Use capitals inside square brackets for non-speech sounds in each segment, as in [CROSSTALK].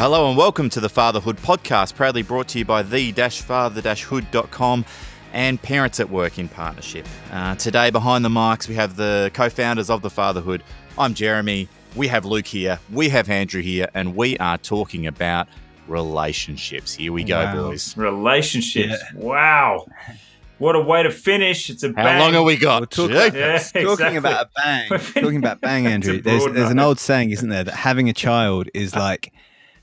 Hello and welcome to the Fatherhood Podcast, proudly brought to you by the-father-hood.com and Parents at Work in partnership. Uh, today, behind the mics, we have the co-founders of the Fatherhood. I'm Jeremy. We have Luke here. We have Andrew here, and we are talking about relationships. Here we go, Wow. boys. Relationships. Wow. What a way to finish. It's a How long have we got? We're talking- Jeez. Yeah, Talking about a bang, [LAUGHS] talking about bang, Andrew. There's there's an old saying, isn't there, that having a child is like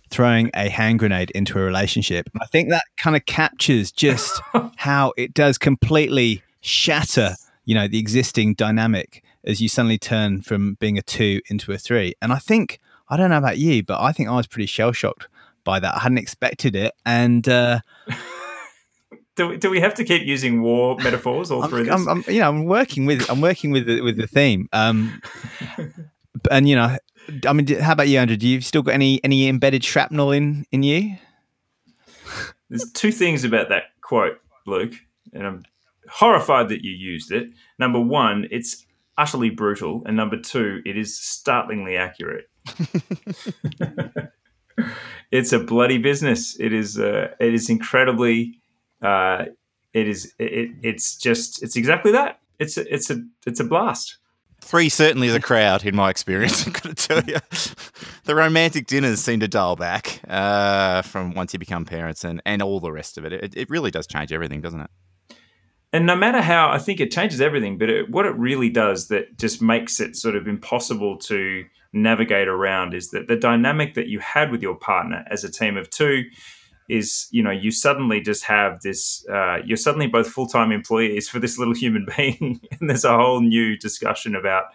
throwing a hand grenade into a relationship. I think that kind of captures just [LAUGHS] how it does completely shatter, you know, the existing dynamic as you suddenly turn from being a two into a three. And I think I don't know about you, but I think I was pretty shell shocked by that. I hadn't expected it, and uh, [LAUGHS] Do, we- do we have to keep using war metaphors all through I'm, this? I'm, I'm, you know, I'm working with I'm working with the, with the theme. Um, [LAUGHS] and you know, I mean, how about you, Andrew? Do you still got any any embedded shrapnel in in you? There's two things about that quote, Luke, and I'm horrified that you used it. Number one, it's utterly brutal, and number two, it is startlingly accurate. [LAUGHS] it's a bloody business. It is. Uh, it is incredibly. Uh, it is. It, it's just. It's exactly that. It's a. It's a. It's a blast. Three certainly is a crowd, in my experience. [LAUGHS] I've got to tell you, the romantic dinners seem to dial back uh, from once you become parents, and, and all the rest of it. it. It really does change everything, doesn't it? and no matter how i think it changes everything but it, what it really does that just makes it sort of impossible to navigate around is that the dynamic that you had with your partner as a team of two is you know you suddenly just have this uh, you're suddenly both full-time employees for this little human [LAUGHS] being and there's a whole new discussion about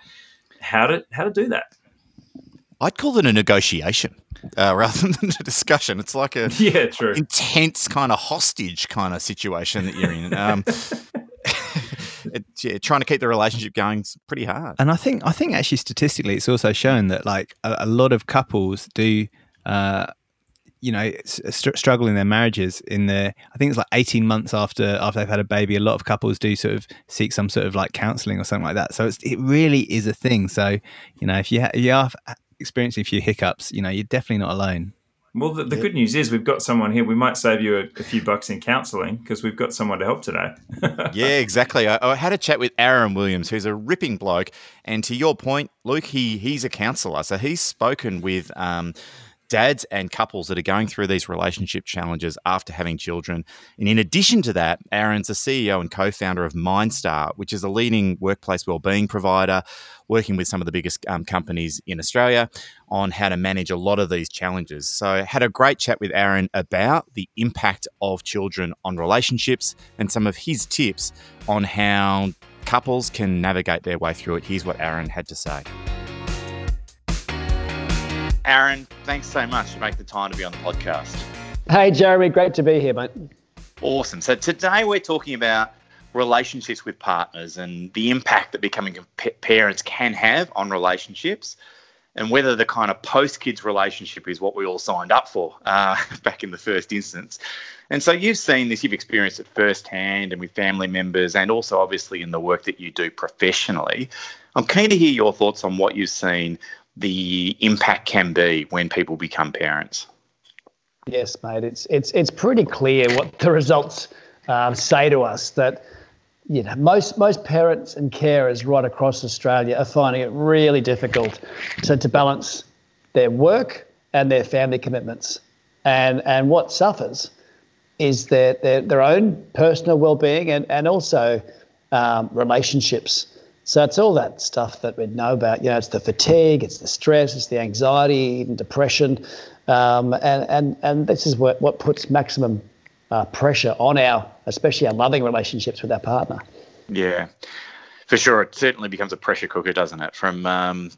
how to how to do that I'd call it a negotiation uh, [LAUGHS] rather than a discussion. It's like a yeah true intense kind of hostage kind of situation that you're in. Um, [LAUGHS] it, yeah, trying to keep the relationship going is pretty hard. And I think I think actually statistically, it's also shown that like a, a lot of couples do. Uh, you know, s- str- struggle in their marriages. In their, I think it's like eighteen months after after they've had a baby. A lot of couples do sort of seek some sort of like counselling or something like that. So it's, it really is a thing. So you know, if you ha- if you are experiencing a few hiccups, you know, you're definitely not alone. well the, the good news is we've got someone here we might save you a, a few bucks in counseling because we've got someone to help today [LAUGHS] yeah, exactly. I, I had a chat with Aaron Williams, who's a ripping bloke, and to your point, Luke, he he's a counsellor, so he's spoken with. Um, Dads and couples that are going through these relationship challenges after having children. And in addition to that, Aaron's the CEO and co founder of Mindstar, which is a leading workplace wellbeing provider, working with some of the biggest um, companies in Australia on how to manage a lot of these challenges. So, I had a great chat with Aaron about the impact of children on relationships and some of his tips on how couples can navigate their way through it. Here's what Aaron had to say. Aaron, thanks so much for making the time to be on the podcast. Hey, Jeremy, great to be here, mate. Awesome. So today we're talking about relationships with partners and the impact that becoming parents can have on relationships, and whether the kind of post kids relationship is what we all signed up for uh, [LAUGHS] back in the first instance. And so you've seen this, you've experienced it firsthand and with family members, and also obviously in the work that you do professionally. I'm keen to hear your thoughts on what you've seen the impact can be when people become parents. Yes, mate. It's it's it's pretty clear what the results um, say to us that you know most most parents and carers right across Australia are finding it really difficult to, to balance their work and their family commitments, and and what suffers is their their, their own personal well-being and and also um, relationships. So it's all that stuff that we know about. You know, it's the fatigue, it's the stress, it's the anxiety, even depression, um, and and and this is what what puts maximum uh, pressure on our, especially our loving relationships with our partner. Yeah, for sure. It certainly becomes a pressure cooker, doesn't it? From um,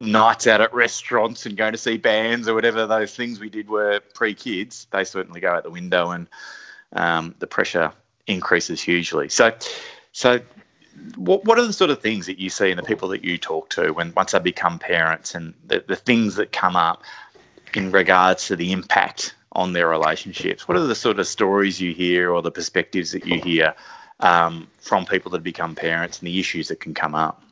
nights out at restaurants and going to see bands or whatever those things we did were pre kids, they certainly go out the window and um, the pressure increases hugely. So, so what, what are the sort of things that you see in the people that you talk to when once they become parents and the, the things that come up in regards to the impact on their relationships? What are the sort of stories you hear or the perspectives that you hear um, from people that become parents and the issues that can come up?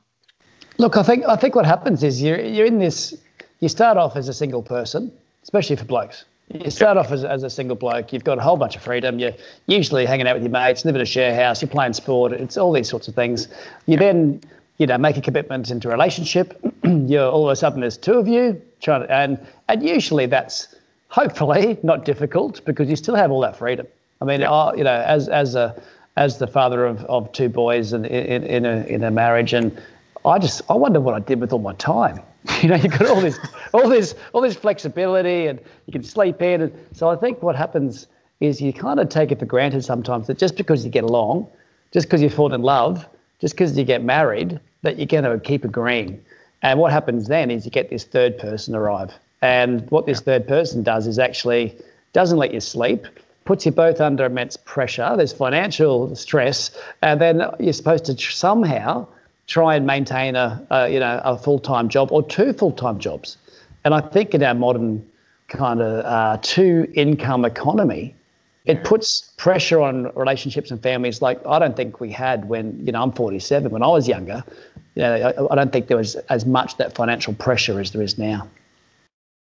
Look, I think I think what happens is you're you're in this. You start off as a single person, especially for blokes. You start off as, as a single bloke, you've got a whole bunch of freedom. You're usually hanging out with your mates, living in a share house, you're playing sport, it's all these sorts of things. You then, you know, make a commitment into a relationship. [CLEARS THROAT] you're all of a sudden there's two of you trying to, and and usually that's hopefully not difficult because you still have all that freedom. I mean, I, you know, as as a as the father of, of two boys and in, in a in a marriage, and I just I wonder what I did with all my time. [LAUGHS] You know, you've got all this, all this, all this flexibility, and you can sleep in. And so I think what happens is you kind of take it for granted sometimes that just because you get along, just because you fall in love, just because you get married, that you're going to keep agreeing. And what happens then is you get this third person arrive, and what this third person does is actually doesn't let you sleep, puts you both under immense pressure. There's financial stress, and then you're supposed to somehow try and maintain a, a you know a full time job or two full time jobs. And I think in our modern kind of uh, two income economy, it puts pressure on relationships and families like I don't think we had when you know I'm 47 when I was younger. You know, I, I don't think there was as much that financial pressure as there is now.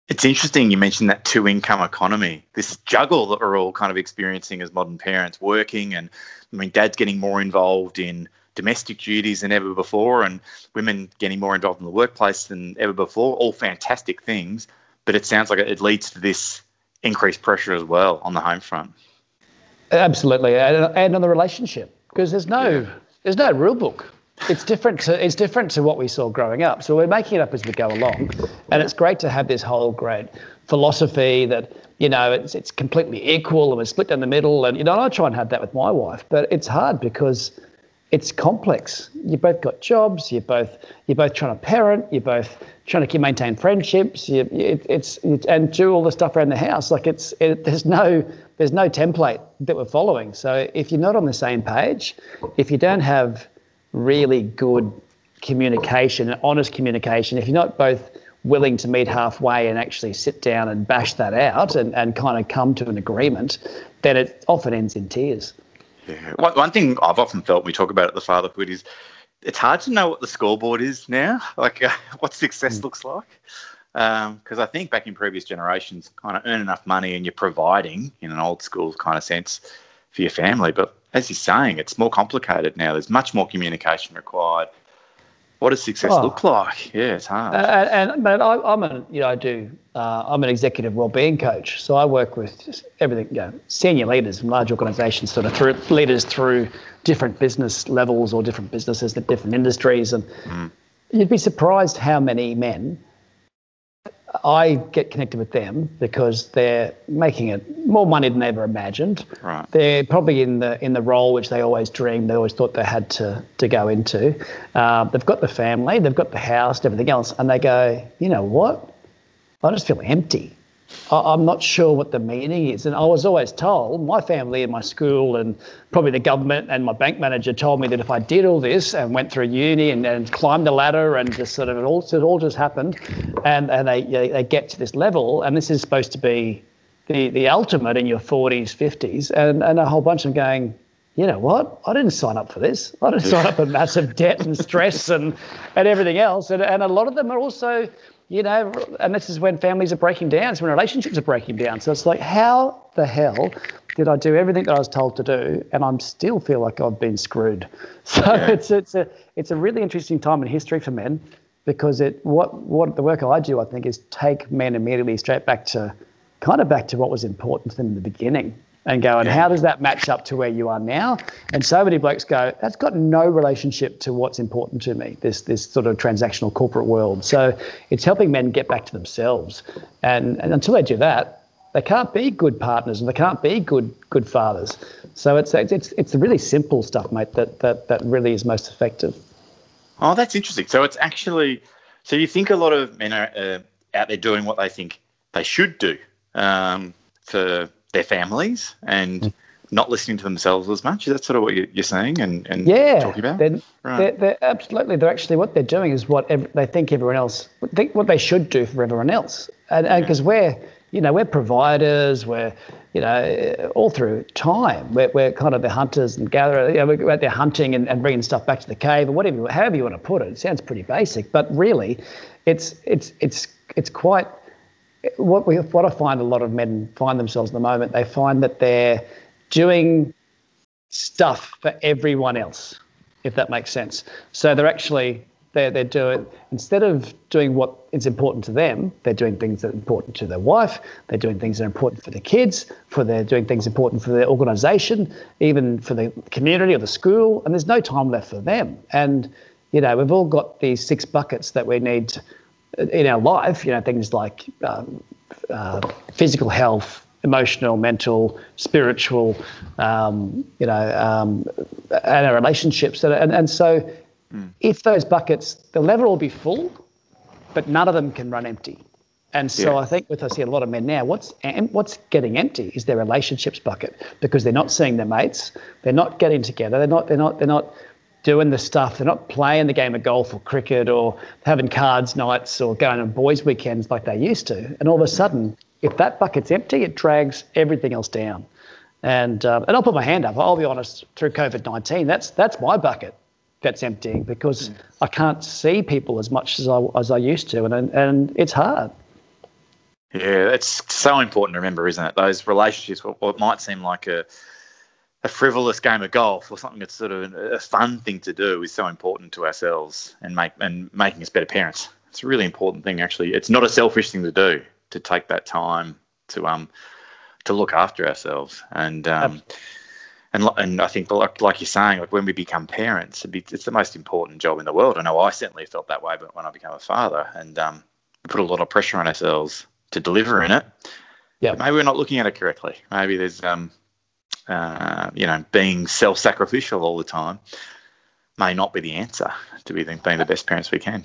It's interesting you mentioned that two income economy, this juggle that we're all kind of experiencing as modern parents, working and I mean, dad's getting more involved in domestic duties than ever before, and women getting more involved in the workplace than ever before. All fantastic things, but it sounds like it leads to this increased pressure as well on the home front. Absolutely, and on the relationship because there's no yeah. there's no rule book. It's different to it's different to what we saw growing up. So we're making it up as we go along, and it's great to have this whole great philosophy that you know it's it's completely equal and we're split down the middle. And you know I try and have that with my wife, but it's hard because it's complex. You both got jobs. You both you're both trying to parent. You're both trying to maintain friendships. You, it, it's, it's and do all the stuff around the house. Like it's it, there's no there's no template that we're following. So if you're not on the same page, if you don't have really good communication, and honest communication, if you're not both willing to meet halfway and actually sit down and bash that out and, and kind of come to an agreement, then it often ends in tears. Yeah. One, one thing I've often felt when we talk about it, the fatherhood is it's hard to know what the scoreboard is now, [LAUGHS] like uh, what success mm. looks like. Because um, I think back in previous generations, kind of earn enough money and you're providing in an old school kind of sense for your family. But as you're saying, it's more complicated now. There's much more communication required what does success oh. look like? Yeah, it's hard. Uh, and, but I, am a, you know, I do. Uh, I'm an executive well-being coach, so I work with everything, you know, senior leaders from large organisations, sort of through leaders through different business levels or different businesses, different industries, and mm. you'd be surprised how many men I get connected with them because they're making it more money than they ever imagined. Right. They're probably in the in the role which they always dreamed, they always thought they had to to go into. Uh, they've got the family, they've got the house, everything else, and they go, you know what? I just feel empty. I'm not sure what the meaning is. And I was always told, my family and my school and probably the government and my bank manager told me that if I did all this and went through uni and, and climbed the ladder and just sort of it all, it all just happened and, and they, they get to this level and this is supposed to be the, the ultimate in your 40s, 50s. And, and a whole bunch of them going, you know what? I didn't sign up for this. I didn't sign up for massive debt and stress and, and everything else. And, and a lot of them are also you know, and this is when families are breaking down, it's when relationships are breaking down. So it's like, how the hell did I do everything that I was told to do, and I'm still feel like I've been screwed? [LAUGHS] So yeah. it's it's a it's a really interesting time in history for men because it what what the work I do I think is take men immediately straight back to kind of back to what was important to them in the beginning and go, and how does that match up to where you are now? And so many blokes go, that's got no relationship to what's important to me, this this sort of transactional corporate world. So it's helping men get back to themselves. And, and until they do that, they can't be good partners and they can't be good good fathers. So it's it's it's the really simple stuff, mate, that that that really is most effective. Oh, that's interesting. So it's actually so you think a lot of men are uh, out there doing what they think they should do um, for their families and mm. not listening to themselves as much. Is that sort of what you're saying and, and yeah, talking about? They're, right. they're, they're, absolutely. They're actually what they're doing is what ev- they think everyone else think what they should do for everyone else, and because yeah. we're you know we're providers, we're you know all through time we're, we're kind of the hunters and gatherers. You know, we're out there hunting and, and bringing stuff back to the cave or whatever, however you want to put it. It sounds pretty basic, but really, it's it's it's it's quite what we what I find a lot of men find themselves at the moment, they find that they're doing stuff for everyone else, if that makes sense. So they're actually they're, they're doing instead of doing what is important to them they're doing things that are important to their wife they're doing things that are important for the kids for they're doing things important for their organization even for the community or the school and there's no time left for them and you know we've all got these six buckets that we need in our life you know things like um, uh, physical health emotional, mental, spiritual, um, you know, um, and our relationships. And, and, and so mm. if those buckets, the level will be full, but none of them can run empty. And so yeah. I think with I see a lot of men now, what's what's getting empty is their relationships bucket because they're not seeing their mates, they're not getting together, they're not they're not they're not doing the stuff, they're not playing the game of golf or cricket or having cards nights or going on boys' weekends like they used to. And all of a sudden, if that bucket's empty, it drags everything else down. And um, and I'll put my hand up. I'll be honest. Through COVID nineteen, that's that's my bucket that's emptying because mm. I can't see people as much as I as I used to, and and it's hard. Yeah, it's so important to remember, isn't it? Those relationships, what, might seem like a a frivolous game of golf or something that's sort of a fun thing to do is so important to ourselves and make and making us better parents. It's a really important thing actually. It's not a selfish thing to do to take that time to um to look after ourselves and um and and I think like like you're saying like when we become parents it's the most important job in the world. I know I certainly felt that way but when I became a father and um we put a lot of pressure on ourselves to deliver in it. Yeah. Maybe we're not looking at it correctly. Maybe there's um uh, you know, being self-sacrificial all the time may not be the answer to being, being the best parents we can.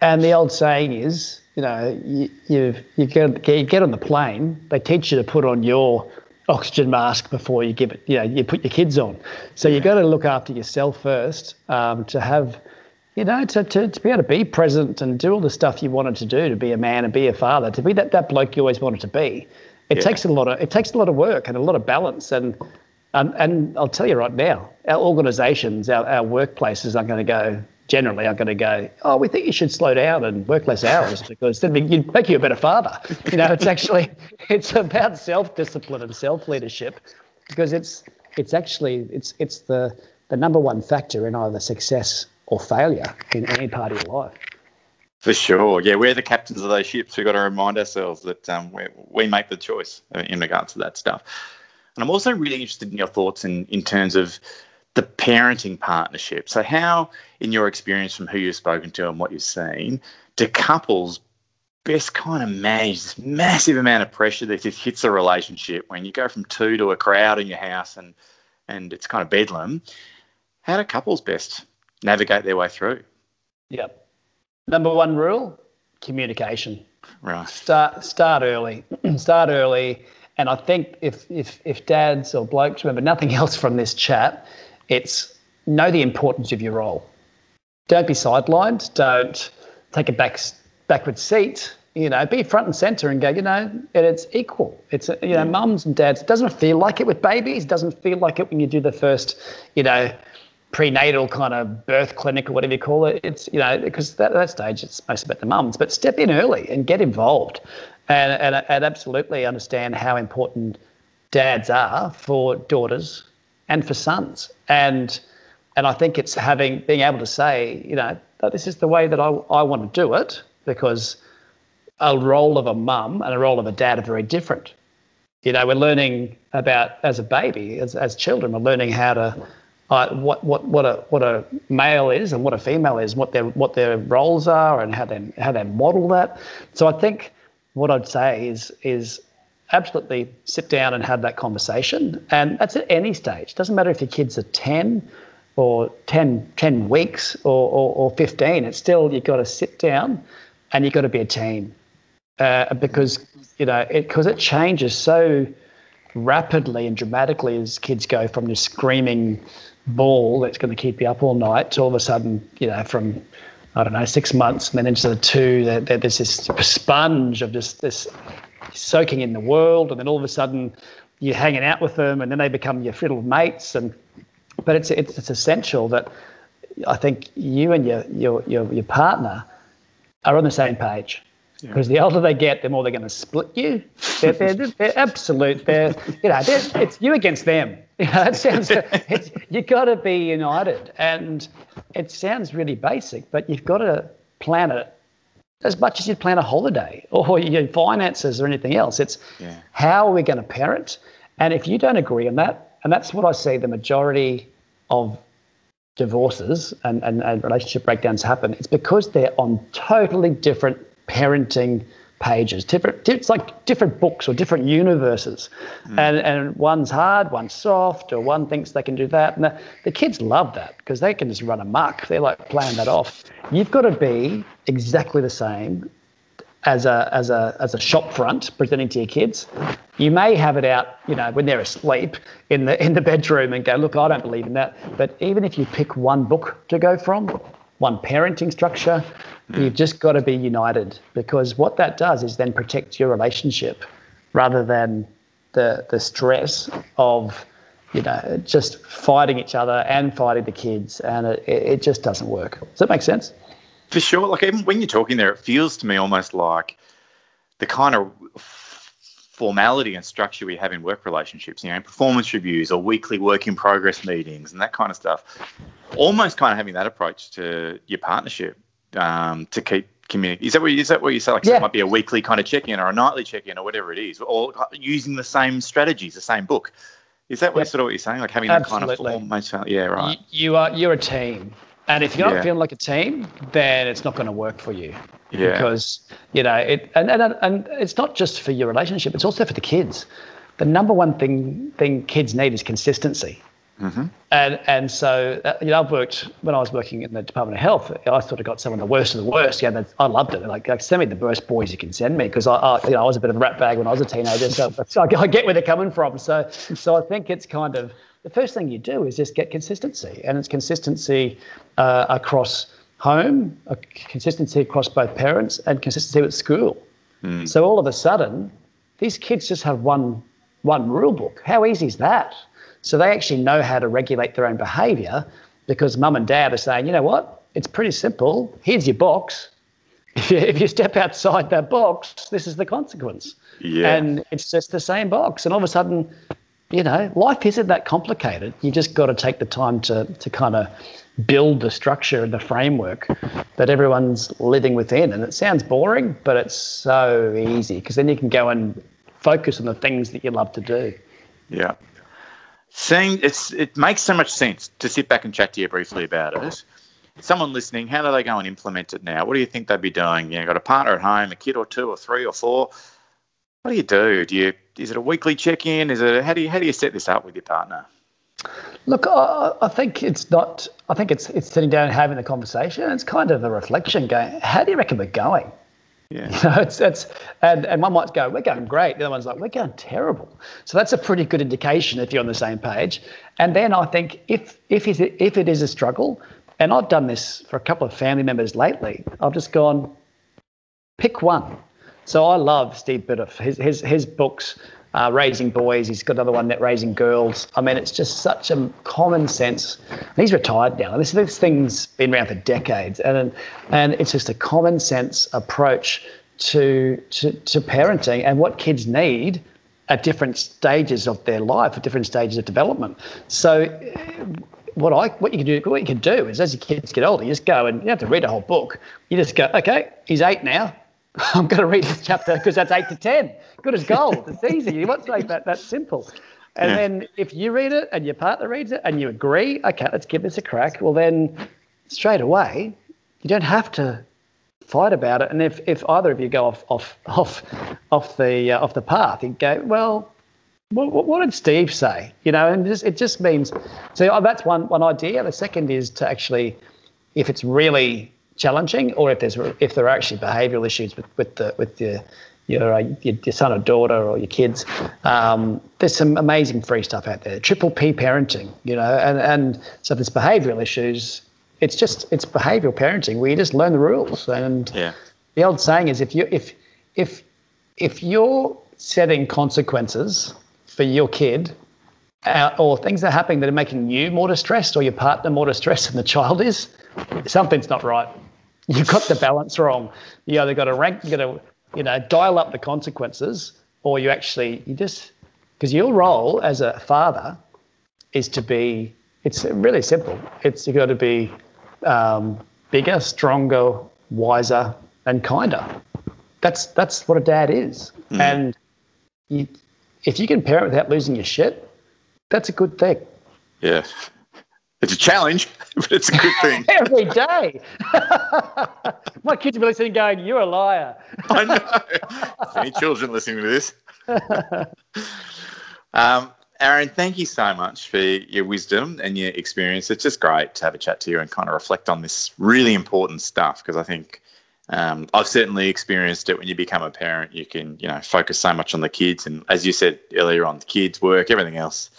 And the old saying is, you know, you, you, you, get, you get on the plane, they teach you to put on your oxygen mask before you give it, you know, you put your kids on. So you've got to look after yourself first um, to have, you know, to, to, to be able to be present and do all the stuff you wanted to do to be a man and be a father, to be that, that bloke you always wanted to be. It yeah. takes a lot of it takes a lot of work and a lot of balance and and, and I'll tell you right now, our organisations, our, our workplaces are going to go generally are going to go, oh, we think you should slow down and work less hours because then you'd make you a better father. You know, it's actually [LAUGHS] it's about self-discipline and self-leadership because it's it's actually it's it's the the number one factor in either success or failure in any part of your life. For sure, yeah, we're the captains of those ships. We've got to remind ourselves that um, we make the choice in regards to that stuff. And I'm also really interested in your thoughts in in terms of the parenting partnership. So, how, in your experience from who you've spoken to and what you've seen, do couples best kind of manage this massive amount of pressure that just hits a relationship when you go from two to a crowd in your house and and it's kind of bedlam? How do couples best navigate their way through? Yep. Number one rule: communication. Right. Start start early. [CLEARS THROAT] start early. And I think if if if dads or blokes remember nothing [LAUGHS] else from this chat, it's know the importance of your role. Don't be sidelined. Don't take a back backward seat. You know, be front and center and go. You know, and it's equal. It's you know, mums and dads. It doesn't feel like it with babies. It doesn't feel like it when you do the first, you know, prenatal kind of birth clinic or whatever you call it. It's you know because at that stage it's most about the mums. But step in early and get involved, and and, and absolutely understand how important dads are for daughters and for sons. And and I think it's having being able to say, you know, oh, this is the way that I, I want to do it because a role of a mum and a role of a dad are very different. You know, we're learning about as a baby, as, as children, we're learning how to uh, what what what a what a male is and what a female is, what their what their roles are, and how they how they model that. So I think what I'd say is is absolutely sit down and have that conversation. And that's at any stage. It doesn't matter if your kids are 10 or 10, 10 weeks or, or, or 15. It's still, you've got to sit down and you've got to be a team. Uh, because, you know, because it, changes so rapidly and dramatically as kids go from this screaming ball that's going to keep you up all night to all of a sudden, you know, from I don't know, six months and then into the two, that there's this sponge of just this soaking in the world, and then all of a sudden you're hanging out with them, and then they become your fiddle mates. And but it's it's, it's essential that I think you and your, your your your partner are on the same page, because the older they get, the more they're going to split you. [LAUGHS] They're, they're, they're absolute. They're you know they're, it's you against them. [LAUGHS] You know that sounds. It's, you got to be united, and it sounds really basic, but you've got to plan it as much as you'd plan a holiday or your finances or anything else. It's Yeah. how are we going to parent, and if you don't agree on that, and that's what I see the majority of divorces and, and, and relationship breakdowns happen, it's because they're on totally different parenting pages. Different, it's like different books or different universes, hmm. and and one's hard, one's soft, or one thinks they can do that. And the, the kids love that because they can just run amok. They're like playing that off. You've got to be exactly the same as a as a as a shop front presenting to your kids. You may have it out, you know, when they're asleep in the in the bedroom and go, look, I don't believe in that. But even if you pick one book to go from, one parenting structure, you've just got to be united because what that does is then protect your relationship rather than the the stress of you know just fighting each other and fighting the kids and it, it just doesn't work. Does that make sense? For sure. Like even when you're talking there, it feels to me almost like the kind of formality and structure we have in work relationships, you know, performance reviews or weekly work in progress meetings and that kind of stuff. Almost kind of having that approach to your partnership um, to keep community. Is that what you, is that what you say? Like so it might be a weekly kind of check-in or a nightly check-in or whatever it is, or using the same strategies, the same book. Is that what Yep. sort of what you're saying? Like having that kind of Absolutely. almost, yeah, right. You, you are you're a team, and if you're not Yeah. feeling like a team, then it's not going to work for you. Yeah. Because you know it, and, and and it's not just for your relationship; it's also for the kids. The number one thing thing kids need is consistency. Mm-hmm. And and so uh, you know I've worked when I was working in the Department of Health. I sort of got some of the worst of the worst. Yeah, I loved it. Like, like send me the worst boys you can send me because I, I you know I was a bit of a rat bag when I was a teenager. So, [LAUGHS] so I, I get where they're coming from. So so I think it's kind of the first thing you do is just get consistency, and it's consistency uh, across home, a consistency across both parents, and consistency with school. So all of a sudden, these kids just have one one rule book. How easy is that? So they actually know how to regulate their own behaviour because mum and dad are saying, you know what, it's pretty simple. Here's your box. If you, if you step outside that box, this is the consequence. Yeah. And it's just the same box. And all of a sudden, you know, life isn't that complicated. You just got to take the time to to kind of build the structure and the framework that everyone's living within. And it sounds boring, but it's so easy because then you can go and focus on the things that you love to do. Yeah. It's it makes so much sense to sit back and chat to you briefly about it. Someone listening, how do they go and implement it now? What do you think they'd be doing? You know, got a partner at home, a kid or two or three or four. What do you do? Do you is it a weekly check in? Is it how do you how do you set this up with your partner? Look, I, I think it's not. I think it's it's sitting down and having the conversation. It's kind of a reflection. Going, how do you reckon we're going? Yeah. You know, it's it's and and one might go, we're going great. The other one's like, we're going terrible. So that's a pretty good indication if you're on the same page. And then I think if if it, if it is a struggle, and I've done this for a couple of family members lately, I've just gone, pick one. So I love Steve Biddulph. His his his books, uh, Raising Boys. He's got another one, Net Raising Girls. I mean, it's just such a common sense. He's retired now. This this thing's been around for decades, and and it's just a common sense approach to to to parenting and what kids need at different stages of their life, at different stages of development. So what I what you can do what you can do is as your kids get older, you just go and you don't have to read a whole book. You just go, okay, he's eight now. [LAUGHS] I'm going to read this chapter because that's eight to ten. Good as gold. It's easy. You want to make that that simple. And Yeah. then if you read it and your partner reads it and you agree, okay, let's give this a crack. Well, then straight away, you don't have to fight about it. And if, if either of you go off off off off the uh, off the path, you go, well, what, what, what did Steve say? You know, and just, it just means so that's one one idea. The second is to actually, if it's really challenging, or if there's if there are actually behavioural issues with with the with the your, uh, your, your son or daughter or your kids, um, there's some amazing free stuff out there. Triple P parenting, you know, and, and so if there's behavioural issues, it's just it's behavioural parenting where you just learn the rules. And Yeah. the old saying is if you if if if you're setting consequences for your kid uh, or things are happening that are making you more distressed or your partner more distressed than the child is, something's not right. You've got the balance wrong. You either got to rank, you got to, you know, dial up the consequences, or you actually you just because your role as a father is to be. It's really simple. It's you got to be um, bigger, stronger, wiser, and kinder. That's that's what a dad is. Mm. And you, if you can parent without losing your shit, that's a good thing. Yeah. It's a challenge, [LAUGHS] but it's a good thing. [LAUGHS] Every day. [LAUGHS] My kids are listening going, You're a liar. I know. Any children listening to this? um, Aaron, thank you so much for your wisdom and your experience. It's just great to have a chat to you and kind of reflect on this really important stuff because I think um, I've certainly experienced it when you become a parent. You can, you know, focus so much on the kids, and as you said earlier on, the kids, work, everything else.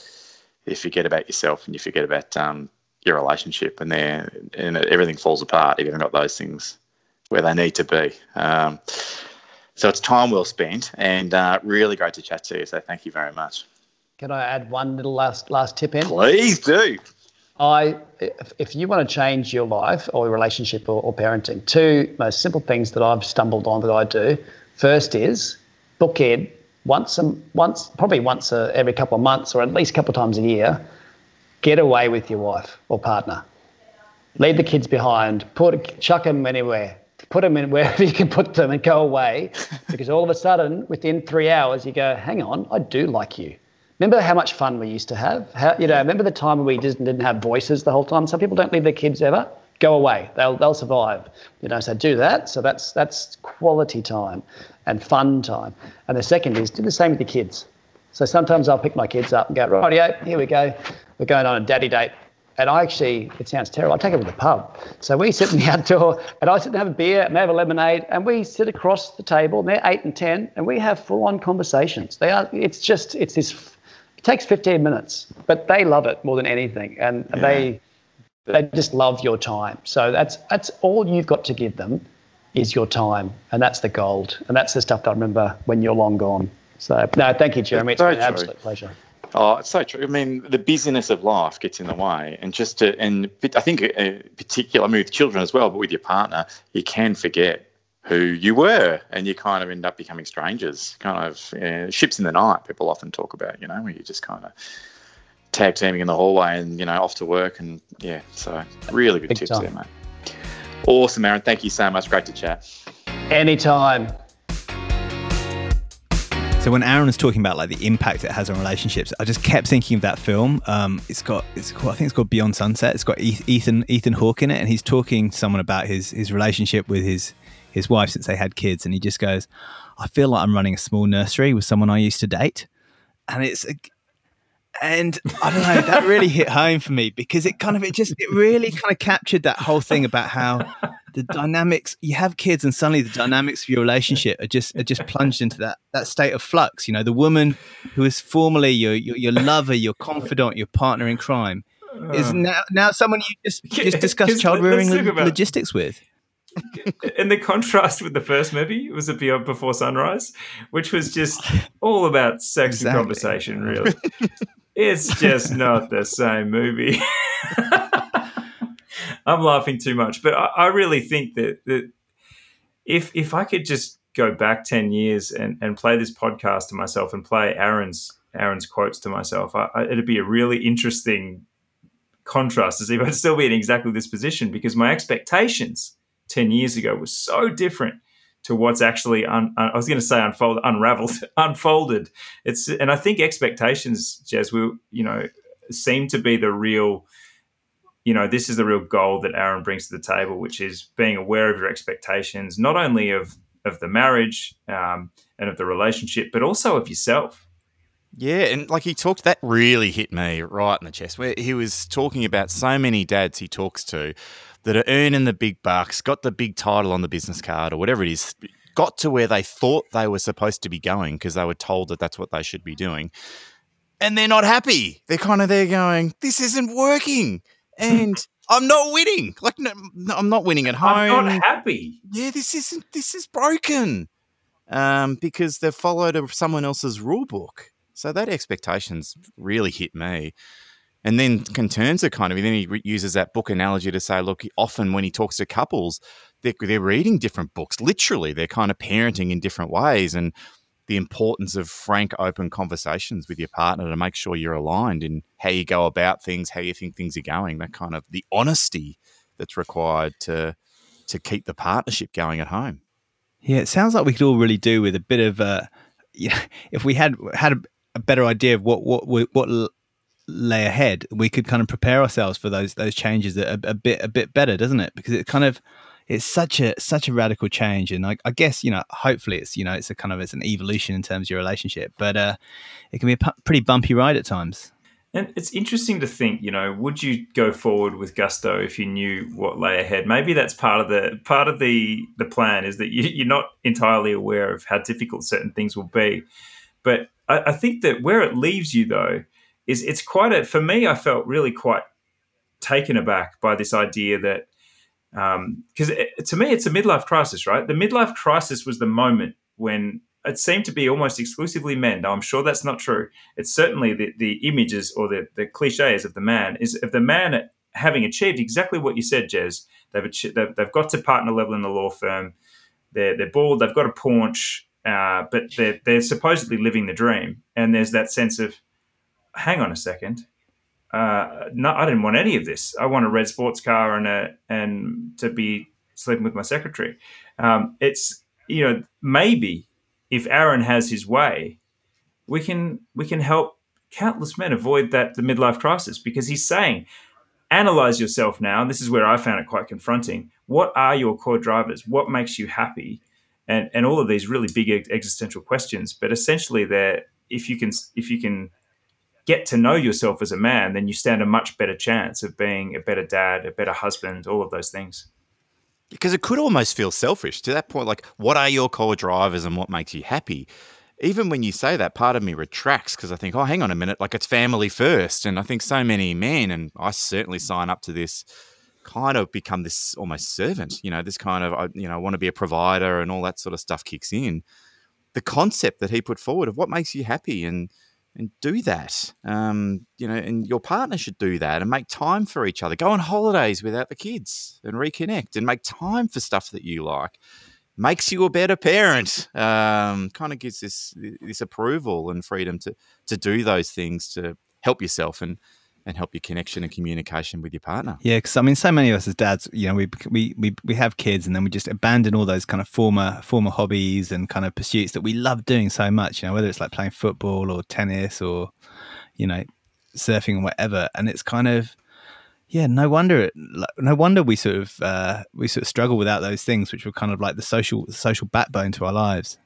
You forget about yourself and you forget about um, your relationship, and there, and everything falls apart if you haven't got those things where they need to be. Um, so it's time well spent, and uh, really great to chat to you. So thank you very much. Can I add one little last last tip in? Please do. I, if, if you want to change your life or your relationship or, or parenting, two most simple things that I've stumbled on that I do. First is book in once a, once probably once a, every couple of months or at least a couple of times a year. Get away with your wife or partner. Leave the kids behind. Put chuck them anywhere. Put them in wherever [LAUGHS] you can put them and go away. [LAUGHS] Because all of a sudden, within three hours, you go, hang on, I do like you. Remember how much fun we used to have? How, you know, remember the time when we just didn't have voices the whole time? Some people don't leave their kids ever. Go away. They'll they'll survive. You know, so do that. So that's that's quality time and fun time. And the second is do the same with your kids. So sometimes I'll pick my kids up and go, right, here we go. We're going on a daddy date. And I actually, it sounds terrible, I take them to the pub. So we sit in the [LAUGHS] outdoor and I sit and have a beer and they have a lemonade and we sit across the table and they're eight and 10 and we have full on conversations. They are, it's just, it's this it takes 15 minutes, but they love it more than anything, and yeah. they they just love your time. So that's that's all you've got to give them is your time, and that's the gold, and that's the stuff that I remember when you're long gone. So no, thank you, Jeremy. It's, it's been an absolute pleasure. Oh, it's so true. I mean, the busyness of life gets in the way, and just to, and I think, uh, particular, I mean, with children as well, but with your partner, you can forget who you were, and you kind of end up becoming strangers. Kind of uh, ships in the night. People often talk about, you know, where you just kind of tag teaming in the hallway and you know off to work, and yeah. So really good Big tips time. there, mate. Awesome, Aaron. Thank you so much. Great to chat. Anytime. So when Aaron was talking about like the impact it has on relationships, I just kept thinking of that film. Um, it's got it's called, I think it's called Beyond Sunset. It's got Ethan Ethan Hawke in it, and he's talking to someone about his his relationship with his his wife since they had kids, and he just goes, "I feel like I'm running a small nursery with someone I used to date," and it's. And I don't know, that really hit home for me because it kind of, it just, it really kind of captured that whole thing about how the dynamics you have kids and suddenly the dynamics of your relationship are just are just plunged into that that state of flux you know the woman who is formerly your your, your lover your confidant your partner in crime is uh. now now someone you just just discuss child rearing logistics with in the contrast with the first movie, was it Beyond Before Sunrise, which was just all about sex exactly. and conversation. Really, it's just [LAUGHS] not the same movie. I'm laughing too much, but I, I, really think that that if if I could just go back ten years and and play this podcast to myself and play Aaron's Aaron's quotes to myself, I, I, it'd be a really interesting contrast to see if I'd still be in exactly this position because my expectations 10 years ago was so different to what's actually un, I was going to say unfolded unraveled [LAUGHS] unfolded it's and I think expectations Jez will you know seem to be the real you know this is the real goal that Aaron brings to the table which is being aware of your expectations not only of of the marriage um, and of the relationship but also of yourself yeah, and like he talked, that really hit me right in the chest. Where he was talking about so many dads he talks to that are earning the big bucks, got the big title on the business card or whatever it is, got to where they thought they were supposed to be going because they were told that that's what they should be doing. And they're not happy. They're kind of there going, this isn't working. And [LAUGHS] I'm not winning. Like, no, no, I'm not winning at home. I'm not happy. Yeah, this isn't, this is broken um, because they've followed someone else's rule book. So that expectations really hit me and then of, and then he uses that book analogy to say, look, often when he talks to couples, they're, they're reading different books. Literally, they're kind of parenting in different ways, and the importance of frank, open conversations with your partner to make sure you're aligned in how you go about things, how you think things are going. That kind of the honesty that's required to to keep the partnership going at home. Yeah, it sounds like we could all really do with a bit of uh, [LAUGHS] yeah, if we had had a, a better idea of what what what lay ahead, we could kind of prepare ourselves for those those changes a, a bit a bit better, doesn't it? Because it kind of it's such a such a radical change, and I, I, guess you know, hopefully, it's you know, it's a kind of it's an evolution in terms of your relationship, but uh, it can be a p- pretty bumpy ride at times. And it's interesting to think, you know, would you go forward with gusto if you knew what lay ahead? Maybe that's part of the part of the the plan is that you, you're not entirely aware of how difficult certain things will be. But I, I think that where it leaves you, though, is it's quite a. For me, I felt really quite taken aback by this idea that because um, to me, it's a midlife crisis, right? The midlife crisis was the moment when it seemed to be almost exclusively men. Now, I'm sure that's not true. It's certainly the, the images or the, the cliches of the man is of the man having achieved exactly what you said, Jez. They've, achieved, they've, they've got to partner level in the law firm. They're, they're bald, they've got a paunch, uh, but they're, they're supposedly living the dream. And there's that sense of, hang on a second. Uh, no, I didn't want any of this. I want a red sports car and a, and to be sleeping with my secretary. Um, it's you know maybe if Aaron has his way, we can we can help countless men avoid that the midlife crisis because he's saying, analyze yourself now. This is where I found it quite confronting. What are your core drivers? What makes you happy? And and all of these really big existential questions. But essentially, they're if you can if you can get to know yourself as a man, then you stand a much better chance of being a better dad, a better husband, all of those things because it could almost feel selfish to that point. Like, what are your core drivers and what makes you happy? Even when you say that, part of me retracts because I think, oh, hang on a minute, like it's family first. And I think so many men, and I certainly sign up to this, kind of become this almost servant. You know, this kind of, you know, I want to be a provider and all that sort of stuff kicks in. The concept that he put forward of what makes you happy and and do that. Um, you know, and your partner should do that and make time for each other. Go on holidays without the kids and reconnect and make time for stuff that you like. Makes you a better parent. Um, kind of gives this this approval and freedom to to do those things to help yourself and and help your connection and communication with your partner. Yeah, because I mean, so many of us as dads, you know, we, we we we have kids, and then we just abandon all those kind of former former hobbies and kind of pursuits that we love doing so much. You know, whether it's like playing football or tennis or you know surfing or whatever, and it's kind of yeah, no wonder it, no wonder we sort of uh, we sort of struggle without those things, which were kind of like the social social backbone to our lives.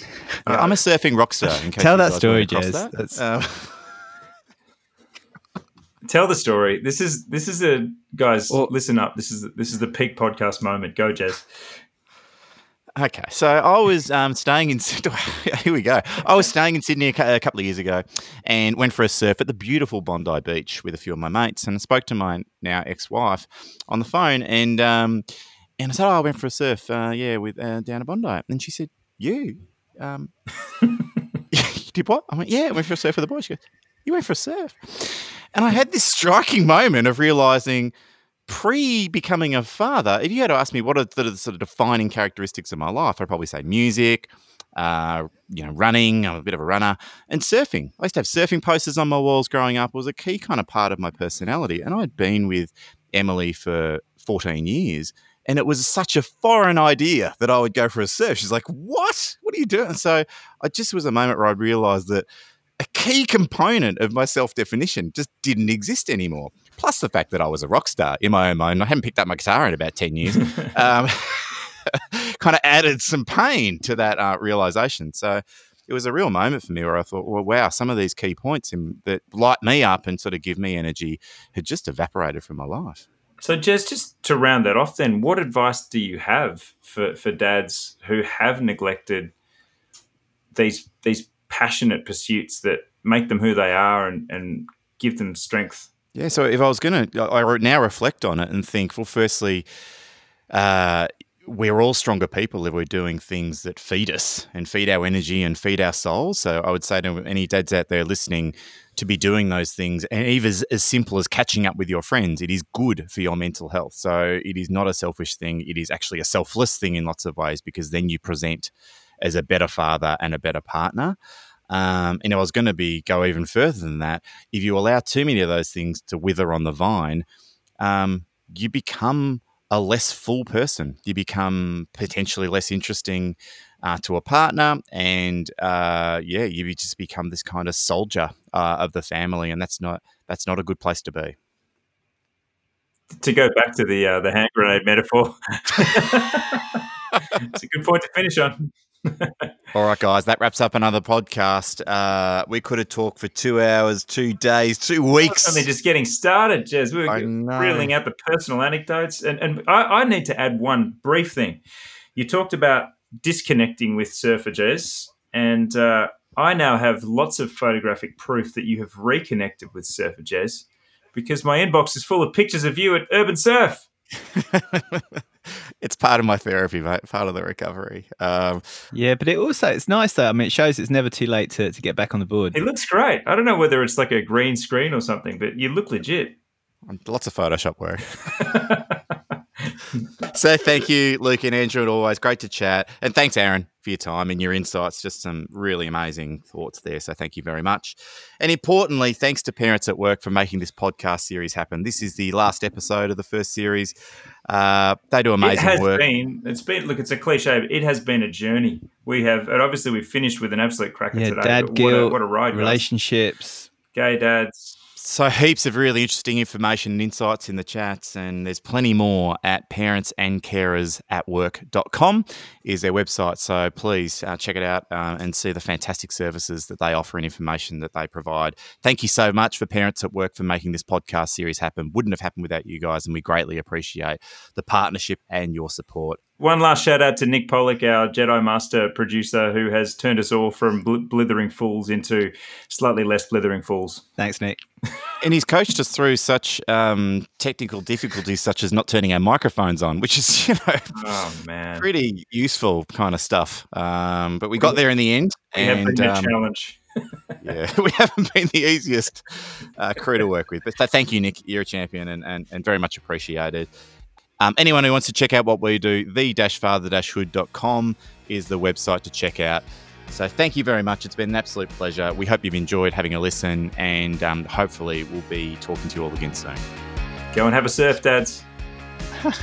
Yeah, I'm a surfing rock star. Tell that story, Jez. That. Um, [LAUGHS] Tell the story. This is this is a guys. Well, listen up. This is this is the peak podcast moment. Go, Jez. Okay, so I was um, staying in. [LAUGHS] Here we go. I was staying in Sydney a, a, couple of years ago, and went for a surf at the beautiful Bondi Beach with a few of my mates, and I spoke to my now ex-wife on the phone, and um, and I said, "Oh, I went for a surf, uh, yeah, with uh, down at Bondi," and she said, "You, um, you did what? I went, yeah, I went for a surf with the boys. She goes, you went for a surf. And I had this striking moment of realizing pre becoming a father, if you had to ask me what are the sort of defining characteristics of my life, I'd probably say music, uh, you know, running. I'm a bit of a runner and surfing. I used to have surfing posters on my walls growing up. It was a key kind of part of my personality. And I'd been with Emily for 14 years. And it was such a foreign idea that I would go for a surf. She's like, What? What are you doing? So I just was a moment where I realized that a key component of my self definition just didn't exist anymore. Plus the fact that I was a rock star in my own mind. I hadn't picked up my guitar in about 10 years. [LAUGHS] um, [LAUGHS] kind of added some pain to that uh, realization. So it was a real moment for me where I thought, well, wow, some of these key points in, that light me up and sort of give me energy had just evaporated from my life. So, Jez, just to round that off, then, what advice do you have for, for dads who have neglected these these passionate pursuits that make them who they are and, and give them strength? Yeah. So, if I was going to, I now reflect on it and think, well, firstly, uh, we're all stronger people if we're doing things that feed us and feed our energy and feed our souls. So, I would say to any dads out there listening, to be doing those things, and even as, as simple as catching up with your friends, it is good for your mental health. So it is not a selfish thing; it is actually a selfless thing in lots of ways because then you present as a better father and a better partner. Um, and I was going to be go even further than that. If you allow too many of those things to wither on the vine, um, you become a less full person. You become potentially less interesting uh, to a partner, and uh, yeah, you just become this kind of soldier uh, of the family, and that's not that's not a good place to be. To go back to the uh, the hand grenade metaphor, [LAUGHS] it's a good point to finish on. [LAUGHS] All right, guys, that wraps up another podcast. Uh, we could have talked for two hours, two days, two weeks. Only just getting started, Jez. We were reeling out the personal anecdotes, and and I, I, need to add one brief thing. You talked about disconnecting with Surfer Jez, and uh, I now have lots of photographic proof that you have reconnected with Surfer Jez because my inbox is full of pictures of you at Urban Surf. [LAUGHS] it's part of my therapy, mate. Part of the recovery. Um, yeah, but it also it's nice though. I mean, it shows it's never too late to, to get back on the board. It looks great. I don't know whether it's like a green screen or something, but you look legit. Lots of Photoshop work. [LAUGHS] [LAUGHS] so thank you, Luke and Andrew, and always great to chat. And thanks, Aaron, for your time and your insights. Just some really amazing thoughts there. So thank you very much. And importantly, thanks to Parents at Work for making this podcast series happen. This is the last episode of the first series. Uh, they do amazing it has work. Been, it's been look, it's a cliche, but it has been a journey. We have, and obviously, we finished with an absolute cracker yeah, today. Dad guilt, what a, what a ride! Relationships, gay dads, so heaps of really interesting information and insights in the chats, and there's plenty more at parentsandcarers at work.com is their website. So please uh, check it out uh, and see the fantastic services that they offer and information that they provide. Thank you so much for Parents at Work for making this podcast series happen. Wouldn't have happened without you guys, and we greatly appreciate the partnership and your support. One last shout out to Nick Pollock, our Jedi Master producer, who has turned us all from bl- blithering fools into slightly less blithering fools. Thanks, Nick. and he's coached us through such um, technical difficulties, such as not turning our microphones on, which is, [LAUGHS] you know, oh, man. pretty useful kind of stuff. Um, but we got there in the end. We and, have been um, challenge. [LAUGHS] yeah, we haven't been the easiest uh, crew to work with. But thank you, Nick. You're a champion and, and, and very much appreciated. Um, anyone who wants to check out what we do, the-father-hood.com is the website to check out. So thank you very much. It's been an absolute pleasure. We hope you've enjoyed having a listen, and um, hopefully we'll be talking to you all again soon. Go and have a surf, dads. [LAUGHS]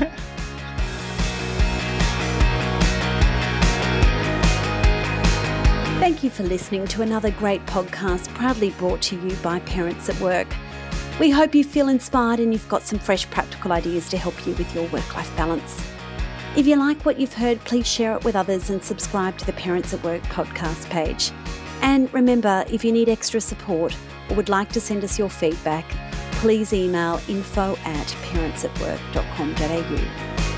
Thank you for listening to another great podcast proudly brought to you by Parents at Work. We hope you feel inspired and you've got some fresh practical ideas to help you with your work life balance. If you like what you've heard, please share it with others and subscribe to the Parents at Work podcast page. And remember, if you need extra support or would like to send us your feedback, please email info at parentsatwork.com.au.